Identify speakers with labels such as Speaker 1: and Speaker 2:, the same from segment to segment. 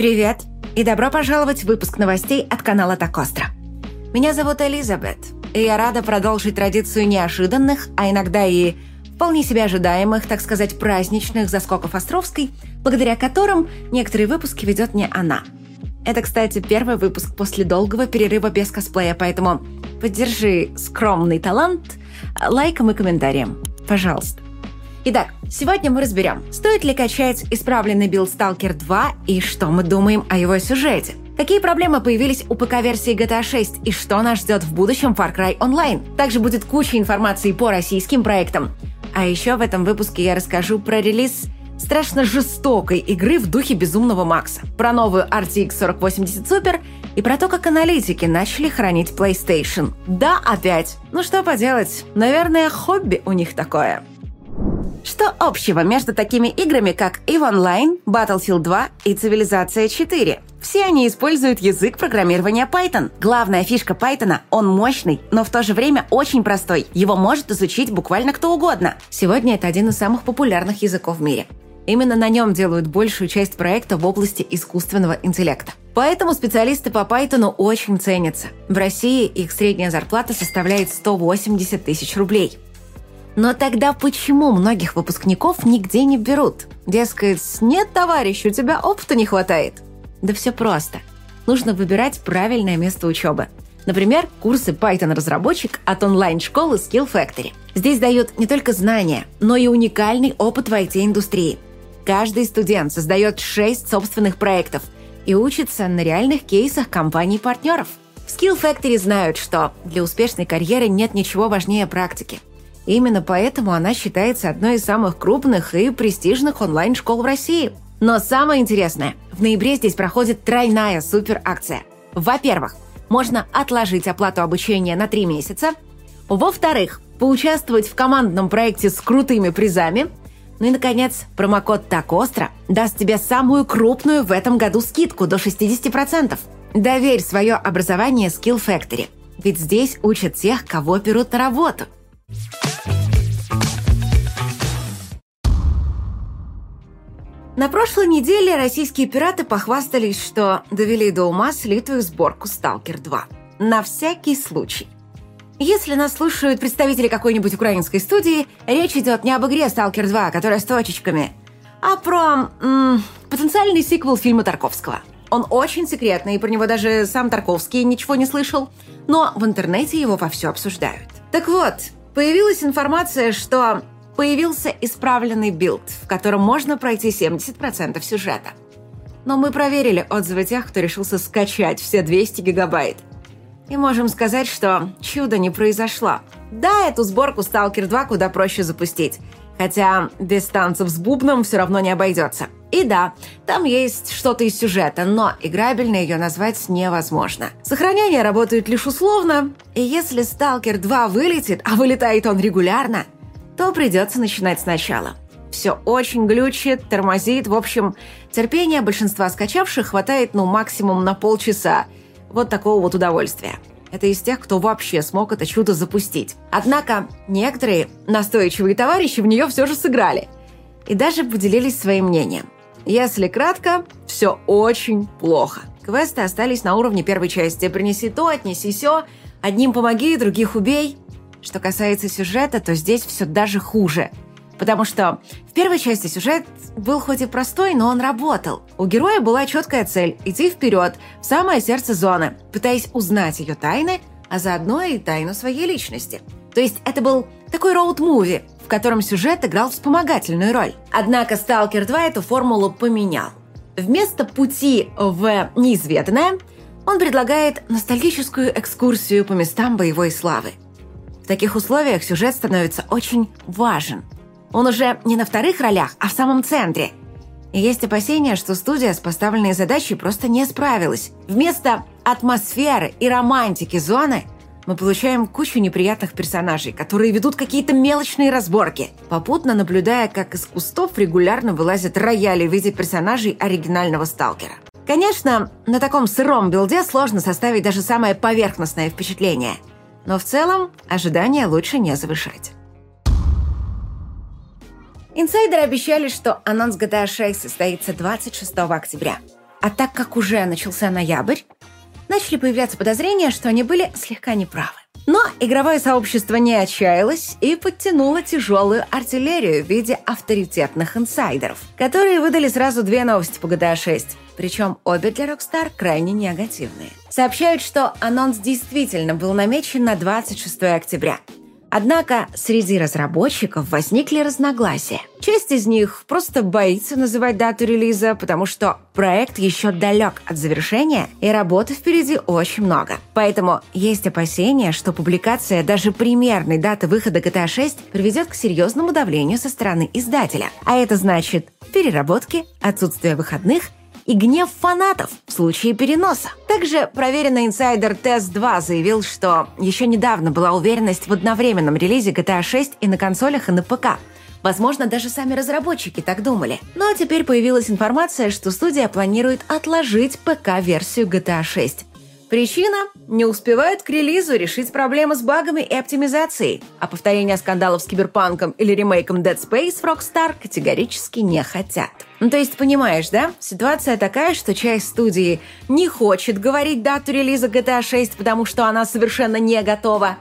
Speaker 1: Привет и добро пожаловать в выпуск новостей от канала Такостра. Меня зовут Элизабет, и я рада продолжить традицию неожиданных, а иногда и вполне себе ожидаемых, так сказать, праздничных заскоков Островской, благодаря которым некоторые выпуски ведет не она. Это, кстати, первый выпуск после долгого перерыва без косплея, поэтому поддержи скромный талант лайком и комментарием. Пожалуйста. Итак, сегодня мы разберем, стоит ли качать исправленный билд Stalker 2 и что мы думаем о его сюжете. Какие проблемы появились у ПК-версии GTA 6 и что нас ждет в будущем Far Cry Online. Также будет куча информации по российским проектам. А еще в этом выпуске я расскажу про релиз страшно жестокой игры в духе Безумного Макса, про новую RTX 4080 Super и про то, как аналитики начали хоронить PlayStation. Да, опять. Ну что поделать, наверное, хобби у них такое. Что общего между такими играми, как EVE Online, Battlefield 2 и Цивилизация 4? Все они используют язык программирования Python. Главная фишка Python – он мощный, но в то же время очень простой. Его может изучить буквально кто угодно. Сегодня это один из самых популярных языков в мире. Именно на нем делают большую часть проекта в области искусственного интеллекта. Поэтому специалисты по Python очень ценятся. В России их средняя зарплата составляет 180 тысяч рублей. Но тогда почему многих выпускников нигде не берут? Дескать, нет, товарищ, у тебя опыта не хватает. Да все просто. Нужно выбирать правильное место учебы. Например, курсы Python-разработчик от онлайн-школы Skill Factory. Здесь дают не только знания, но и уникальный опыт в IT-индустрии. Каждый студент создает 6 собственных проектов и учится на реальных кейсах компаний-партнеров. В Skill Factory знают, что для успешной карьеры нет ничего важнее практики – Именно поэтому она считается одной из самых крупных и престижных онлайн-школ в России. Но самое интересное, в ноябре здесь проходит тройная суперакция. Во-первых, можно отложить оплату обучения на три месяца. Во-вторых, поучаствовать в командном проекте с крутыми призами. Ну и, наконец, промокод «Так остро» даст тебе самую крупную в этом году скидку до 60%. Доверь свое образование Skill Factory, ведь здесь учат тех, кого берут на работу – На прошлой неделе российские пираты похвастались, что довели до ума слитую сборку «Сталкер 2». На всякий случай. Если нас слушают представители какой-нибудь украинской студии, речь идет не об игре «Сталкер 2», которая с точечками, а про м- потенциальный сиквел фильма Тарковского. Он очень секретный, и про него даже сам Тарковский ничего не слышал, но в интернете его вовсю обсуждают. Так вот, появилась информация, что появился исправленный билд, в котором можно пройти 70% сюжета. Но мы проверили отзывы тех, кто решился скачать все 200 гигабайт. И можем сказать, что чудо не произошло. Да, эту сборку Stalker 2 куда проще запустить. Хотя без танцев с бубном все равно не обойдется. И да, там есть что-то из сюжета, но играбельно ее назвать невозможно. Сохранения работают лишь условно, и если Stalker 2 вылетит, а вылетает он регулярно – то придется начинать сначала. Все очень глючит, тормозит. В общем, терпения большинства скачавших хватает, ну, максимум на полчаса. Вот такого вот удовольствия. Это из тех, кто вообще смог это чудо запустить. Однако некоторые настойчивые товарищи в нее все же сыграли. И даже поделились своим мнением. Если кратко, все очень плохо. Квесты остались на уровне первой части. Принеси то, отнеси все. Одним помоги, других убей. Что касается сюжета, то здесь все даже хуже. Потому что в первой части сюжет был хоть и простой, но он работал. У героя была четкая цель – идти вперед, в самое сердце зоны, пытаясь узнать ее тайны, а заодно и тайну своей личности. То есть это был такой роуд-муви, в котором сюжет играл вспомогательную роль. Однако Stalker 2 эту формулу поменял. Вместо пути в неизведанное он предлагает ностальгическую экскурсию по местам боевой славы – таких условиях сюжет становится очень важен. Он уже не на вторых ролях, а в самом центре. И есть опасения, что студия с поставленной задачей просто не справилась. Вместо атмосферы и романтики зоны мы получаем кучу неприятных персонажей, которые ведут какие-то мелочные разборки, попутно наблюдая, как из кустов регулярно вылазят рояли в виде персонажей оригинального сталкера. Конечно, на таком сыром билде сложно составить даже самое поверхностное впечатление – но в целом ожидания лучше не завышать. Инсайдеры обещали, что анонс GTA 6 состоится 26 октября. А так как уже начался ноябрь, начали появляться подозрения, что они были слегка неправы. Но игровое сообщество не отчаялось и подтянуло тяжелую артиллерию в виде авторитетных инсайдеров, которые выдали сразу две новости по GTA 6. Причем обе для Rockstar крайне негативные. Сообщают, что анонс действительно был намечен на 26 октября, Однако среди разработчиков возникли разногласия. Часть из них просто боится называть дату релиза, потому что проект еще далек от завершения, и работы впереди очень много. Поэтому есть опасения, что публикация даже примерной даты выхода GTA 6 приведет к серьезному давлению со стороны издателя. А это значит переработки, отсутствие выходных – и гнев фанатов в случае переноса. Также проверенный инсайдер TES2 заявил, что еще недавно была уверенность в одновременном релизе GTA 6 и на консолях, и на ПК. Возможно, даже сами разработчики так думали. Но теперь появилась информация, что студия планирует отложить ПК-версию GTA 6 Причина – не успевают к релизу решить проблемы с багами и оптимизацией, а повторения скандалов с киберпанком или ремейком Dead Space в Rockstar категорически не хотят. Ну, то есть, понимаешь, да? Ситуация такая, что часть студии не хочет говорить дату релиза GTA 6, потому что она совершенно не готова.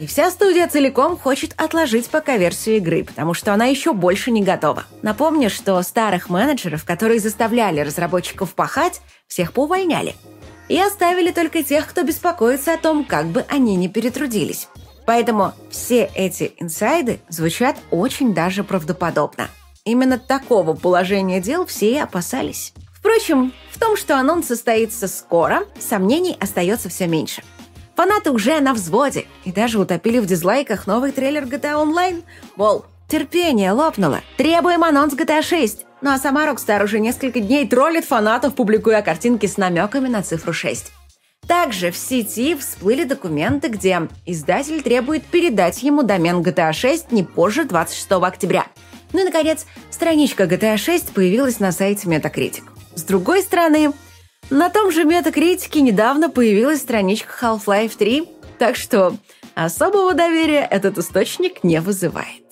Speaker 1: И вся студия целиком хочет отложить пока версию игры, потому что она еще больше не готова. Напомню, что старых менеджеров, которые заставляли разработчиков пахать, всех поувольняли – и оставили только тех, кто беспокоится о том, как бы они не перетрудились. Поэтому все эти инсайды звучат очень даже правдоподобно. Именно такого положения дел все и опасались. Впрочем, в том, что анонс состоится скоро, сомнений остается все меньше. Фанаты уже на взводе и даже утопили в дизлайках новый трейлер GTA Online. Мол, терпение лопнуло. Требуем анонс GTA 6. Ну а сама Rockstar уже несколько дней троллит фанатов, публикуя картинки с намеками на цифру 6. Также в сети всплыли документы, где издатель требует передать ему домен GTA 6 не позже 26 октября. Ну и, наконец, страничка GTA 6 появилась на сайте Metacritic. С другой стороны, на том же Metacritic недавно появилась страничка Half-Life 3, так что особого доверия этот источник не вызывает.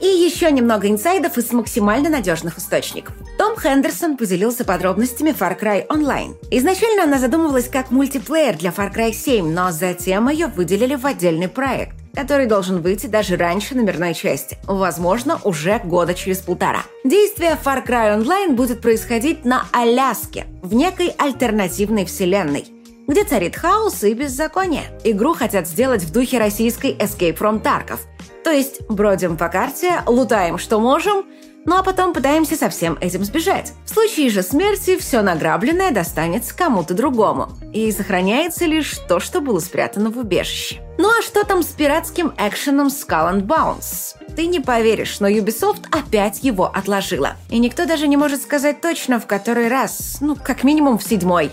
Speaker 1: И еще немного инсайдов из максимально надежных источников. Том Хендерсон поделился подробностями Far Cry Online. Изначально она задумывалась как мультиплеер для Far Cry 7, но затем ее выделили в отдельный проект который должен выйти даже раньше номерной части, возможно, уже года через полтора. Действие Far Cry Online будет происходить на Аляске, в некой альтернативной вселенной, где царит хаос и беззаконие. Игру хотят сделать в духе российской Escape from Tarkov, то есть бродим по карте, лутаем что можем, ну а потом пытаемся со всем этим сбежать. В случае же смерти все награбленное достанется кому-то другому. И сохраняется лишь то, что было спрятано в убежище. Ну а что там с пиратским экшеном Skull and Bounce? Ты не поверишь, но Ubisoft опять его отложила. И никто даже не может сказать точно, в который раз. Ну, как минимум в седьмой.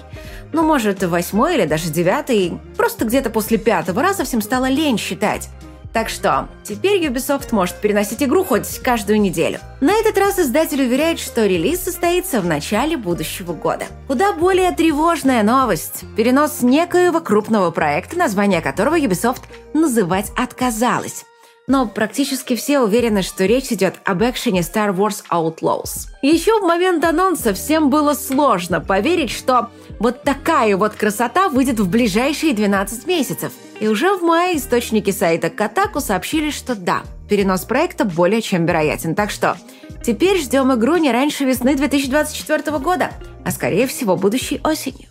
Speaker 1: Ну, может, в восьмой или даже девятый. Просто где-то после пятого раза всем стало лень считать. Так что, теперь Ubisoft может переносить игру хоть каждую неделю. На этот раз издатель уверяет, что релиз состоится в начале будущего года. Куда более тревожная новость – перенос некоего крупного проекта, название которого Ubisoft называть отказалась но практически все уверены, что речь идет об экшене Star Wars Outlaws. Еще в момент анонса всем было сложно поверить, что вот такая вот красота выйдет в ближайшие 12 месяцев. И уже в мае источники сайта Катаку сообщили, что да, перенос проекта более чем вероятен. Так что теперь ждем игру не раньше весны 2024 года, а скорее всего будущей осенью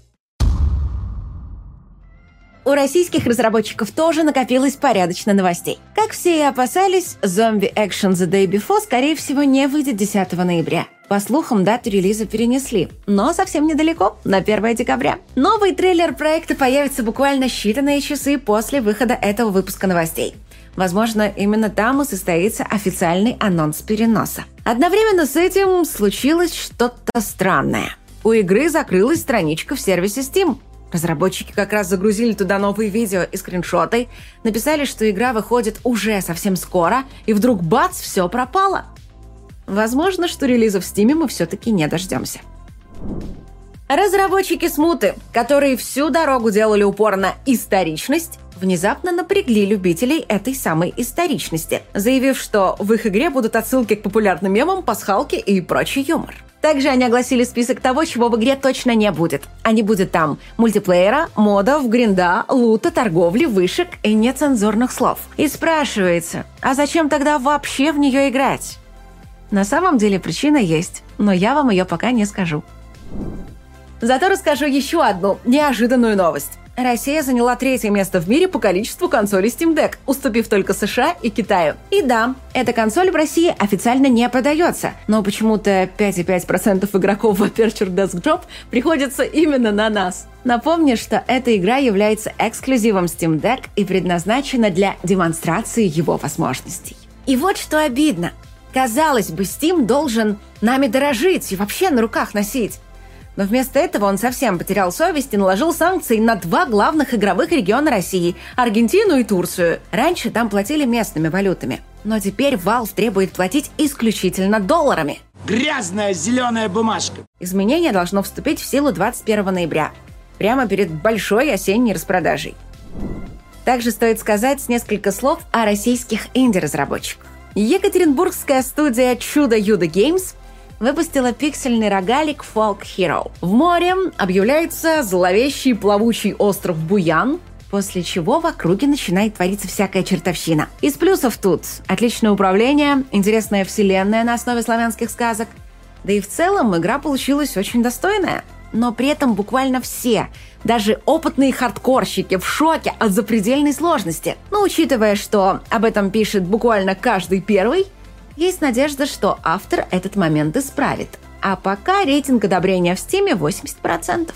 Speaker 1: у российских разработчиков тоже накопилось порядочно новостей. Как все и опасались, Action The Day Before, скорее всего, не выйдет 10 ноября. По слухам, дату релиза перенесли, но совсем недалеко, на 1 декабря. Новый трейлер проекта появится буквально считанные часы после выхода этого выпуска новостей. Возможно, именно там и состоится официальный анонс переноса. Одновременно с этим случилось что-то странное. У игры закрылась страничка в сервисе Steam, Разработчики как раз загрузили туда новые видео и скриншоты, написали, что игра выходит уже совсем скоро, и вдруг бац, все пропало. Возможно, что релиза в Стиме мы все-таки не дождемся. Разработчики Смуты, которые всю дорогу делали упор на историчность, внезапно напрягли любителей этой самой историчности, заявив, что в их игре будут отсылки к популярным мемам, пасхалке и прочий юмор. Также они огласили список того, чего в игре точно не будет. А не будет там мультиплеера, модов, гринда, лута, торговли, вышек и нецензурных слов. И спрашивается, а зачем тогда вообще в нее играть? На самом деле причина есть, но я вам ее пока не скажу. Зато расскажу еще одну неожиданную новость. Россия заняла третье место в мире по количеству консолей Steam Deck, уступив только США и Китаю. И да, эта консоль в России официально не продается, но почему-то 5,5% игроков в Aperture Desktop приходится именно на нас. Напомню, что эта игра является эксклюзивом Steam Deck и предназначена для демонстрации его возможностей. И вот что обидно. Казалось бы, Steam должен нами дорожить и вообще на руках носить. Но вместо этого он совсем потерял совесть и наложил санкции на два главных игровых региона России – Аргентину и Турцию. Раньше там платили местными валютами. Но теперь Valve требует платить исключительно долларами.
Speaker 2: Грязная зеленая бумажка.
Speaker 1: Изменение должно вступить в силу 21 ноября, прямо перед большой осенней распродажей. Также стоит сказать несколько слов о российских инди-разработчиках. Екатеринбургская студия Чудо Юда Геймс выпустила пиксельный рогалик Folk Hero. В море объявляется зловещий плавучий остров Буян, после чего в округе начинает твориться всякая чертовщина. Из плюсов тут отличное управление, интересная вселенная на основе славянских сказок, да и в целом игра получилась очень достойная. Но при этом буквально все, даже опытные хардкорщики, в шоке от запредельной сложности. Но учитывая, что об этом пишет буквально каждый первый, есть надежда, что автор этот момент исправит. А пока рейтинг одобрения в Стиме 80%.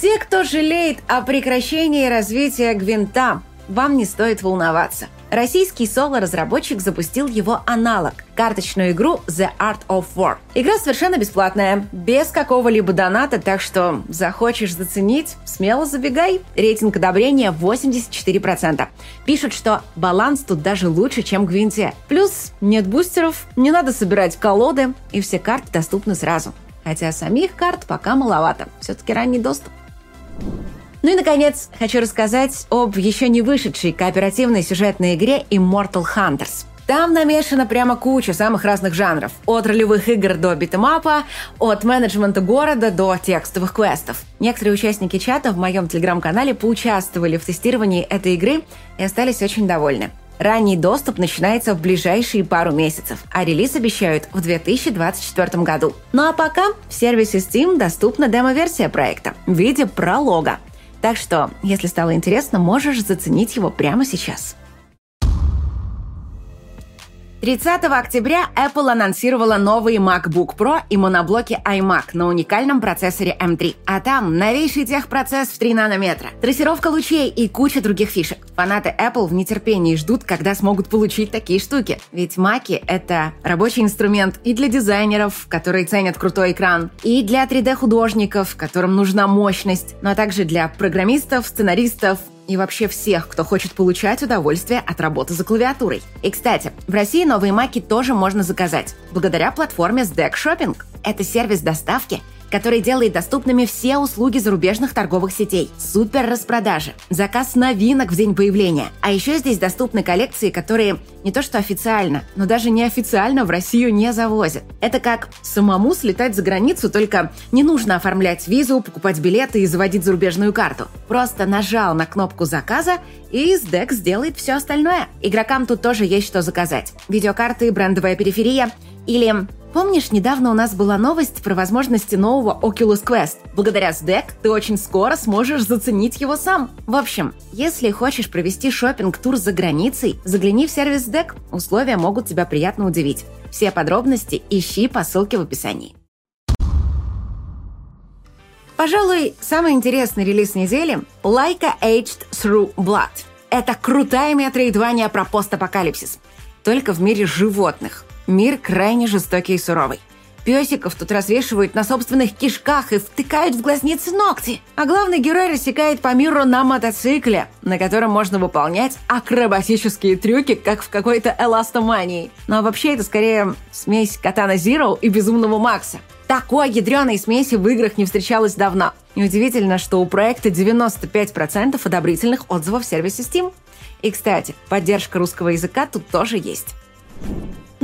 Speaker 1: Те, кто жалеет о прекращении развития Гвинта, вам не стоит волноваться. Российский соло-разработчик запустил его аналог – карточную игру The Art of War. Игра совершенно бесплатная, без какого-либо доната, так что захочешь заценить – смело забегай. Рейтинг одобрения 84%. Пишут, что баланс тут даже лучше, чем в Гвинте. Плюс нет бустеров, не надо собирать колоды, и все карты доступны сразу. Хотя самих карт пока маловато, все-таки ранний доступ. Ну и, наконец, хочу рассказать об еще не вышедшей кооперативной сюжетной игре Immortal Hunters. Там намешана прямо куча самых разных жанров. От ролевых игр до битэмапа, от менеджмента города до текстовых квестов. Некоторые участники чата в моем телеграм-канале поучаствовали в тестировании этой игры и остались очень довольны. Ранний доступ начинается в ближайшие пару месяцев, а релиз обещают в 2024 году. Ну а пока в сервисе Steam доступна демо-версия проекта в виде пролога. Так что, если стало интересно, можешь заценить его прямо сейчас. 30 октября Apple анонсировала новые MacBook Pro и моноблоки iMac на уникальном процессоре M3. А там новейший техпроцесс в 3 нанометра, трассировка лучей и куча других фишек. Фанаты Apple в нетерпении ждут, когда смогут получить такие штуки. Ведь маки — это рабочий инструмент и для дизайнеров, которые ценят крутой экран, и для 3D-художников, которым нужна мощность, но также для программистов, сценаристов, и вообще всех, кто хочет получать удовольствие от работы за клавиатурой. И, кстати, в России новые маки тоже можно заказать благодаря платформе SDEC Shopping. Это сервис доставки – который делает доступными все услуги зарубежных торговых сетей. Супер распродажи, заказ новинок в день появления. А еще здесь доступны коллекции, которые не то что официально, но даже неофициально в Россию не завозят. Это как самому слетать за границу, только не нужно оформлять визу, покупать билеты и заводить зарубежную карту. Просто нажал на кнопку заказа, и SDEX сделает все остальное. Игрокам тут тоже есть что заказать. Видеокарты, брендовая периферия или Помнишь, недавно у нас была новость про возможности нового Oculus Quest? Благодаря SDEC ты очень скоро сможешь заценить его сам. В общем, если хочешь провести шопинг тур за границей, загляни в сервис SDEC. Условия могут тебя приятно удивить. Все подробности ищи по ссылке в описании. Пожалуй, самый интересный релиз недели – Leica Aged Through Blood. Это крутая метроидвания про постапокалипсис. Только в мире животных. Мир крайне жестокий и суровый. Песиков тут развешивают на собственных кишках и втыкают в глазницы ногти. А главный герой рассекает по миру на мотоцикле, на котором можно выполнять акробатические трюки, как в какой-то эластомании. Но вообще это скорее смесь Катана Зиро и Безумного Макса. Такой ядреной смеси в играх не встречалось давно. Неудивительно, что у проекта 95% одобрительных отзывов в сервисе Steam. И, кстати, поддержка русского языка тут тоже есть.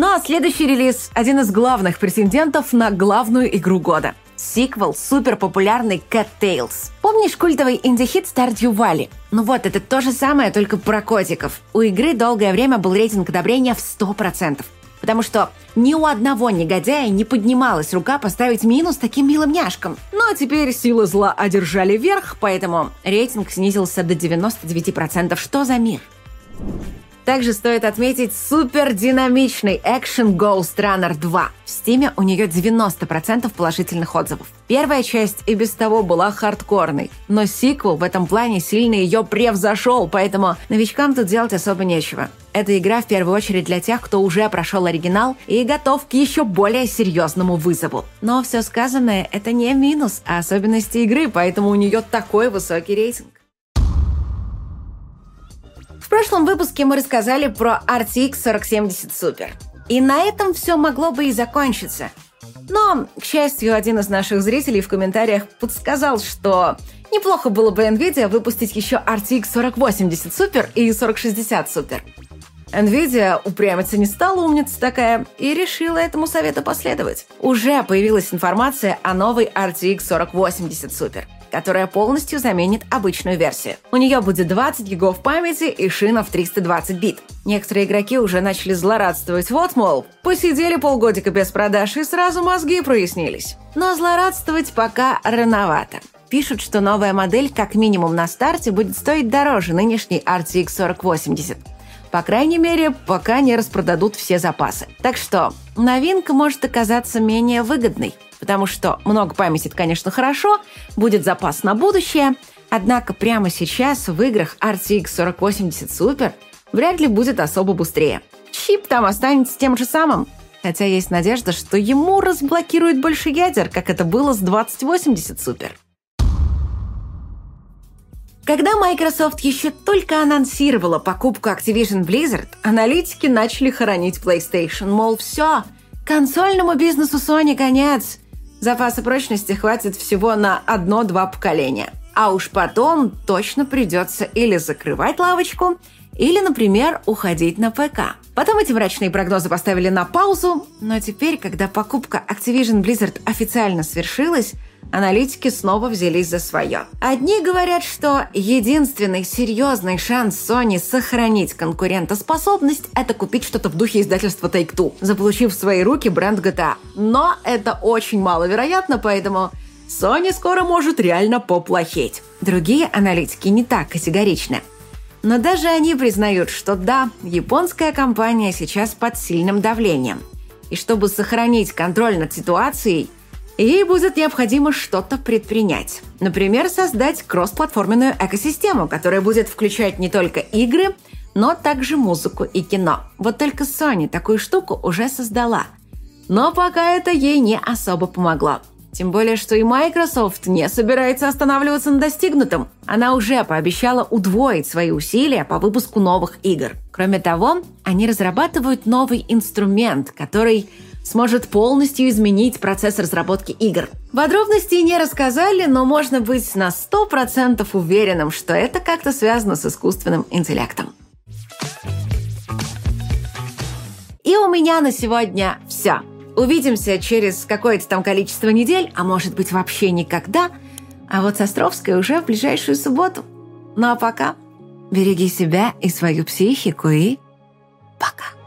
Speaker 1: Ну а следующий релиз – один из главных претендентов на главную игру года. Сиквел суперпопулярный Cat Tales. Помнишь культовый инди-хит Stardew Valley? Ну вот, это то же самое, только про котиков. У игры долгое время был рейтинг одобрения в 100%. Потому что ни у одного негодяя не поднималась рука поставить минус таким милым няшкам. Но теперь силы зла одержали верх, поэтому рейтинг снизился до 99%. Что за мир? Также стоит отметить супер динамичный экшен Ghostrunner 2. В стиме у нее 90% положительных отзывов. Первая часть и без того была хардкорной, но сиквел в этом плане сильно ее превзошел, поэтому новичкам тут делать особо нечего. Эта игра в первую очередь для тех, кто уже прошел оригинал и готов к еще более серьезному вызову. Но все сказанное – это не минус, а особенности игры, поэтому у нее такой высокий рейтинг прошлом выпуске мы рассказали про RTX 4070 Super. И на этом все могло бы и закончиться. Но, к счастью, один из наших зрителей в комментариях подсказал, что неплохо было бы NVIDIA выпустить еще RTX 4080 Super и 4060 Super. NVIDIA упрямиться не стала умница такая и решила этому совету последовать. Уже появилась информация о новой RTX 4080 Super – которая полностью заменит обычную версию. У нее будет 20 гигов памяти и шина в 320 бит. Некоторые игроки уже начали злорадствовать. Вот, мол, посидели полгодика без продаж и сразу мозги прояснились. Но злорадствовать пока рановато. Пишут, что новая модель как минимум на старте будет стоить дороже нынешней RTX 4080. По крайней мере, пока не распродадут все запасы. Так что новинка может оказаться менее выгодной потому что много памяти – это, конечно, хорошо, будет запас на будущее, однако прямо сейчас в играх RTX 4080 Super вряд ли будет особо быстрее. Чип там останется тем же самым, хотя есть надежда, что ему разблокируют больше ядер, как это было с 2080 Super. Когда Microsoft еще только анонсировала покупку Activision Blizzard, аналитики начали хоронить PlayStation, мол, все, консольному бизнесу Sony конец. Запаса прочности хватит всего на одно-два поколения. А уж потом точно придется или закрывать лавочку, или, например, уходить на ПК. Потом эти мрачные прогнозы поставили на паузу, но теперь, когда покупка Activision Blizzard официально свершилась, аналитики снова взялись за свое. Одни говорят, что единственный серьезный шанс Sony сохранить конкурентоспособность – это купить что-то в духе издательства Take-Two, заполучив в свои руки бренд GTA. Но это очень маловероятно, поэтому Sony скоро может реально поплохеть. Другие аналитики не так категоричны. Но даже они признают, что да, японская компания сейчас под сильным давлением. И чтобы сохранить контроль над ситуацией – Ей будет необходимо что-то предпринять. Например, создать кроссплатформенную экосистему, которая будет включать не только игры, но также музыку и кино. Вот только Sony такую штуку уже создала. Но пока это ей не особо помогло. Тем более, что и Microsoft не собирается останавливаться на достигнутом. Она уже пообещала удвоить свои усилия по выпуску новых игр. Кроме того, они разрабатывают новый инструмент, который сможет полностью изменить процесс разработки игр. Подробности не рассказали, но можно быть на 100% уверенным, что это как-то связано с искусственным интеллектом. И у меня на сегодня все. Увидимся через какое-то там количество недель, а может быть вообще никогда. А вот с Островской уже в ближайшую субботу. Ну а пока береги себя и свою психику и пока.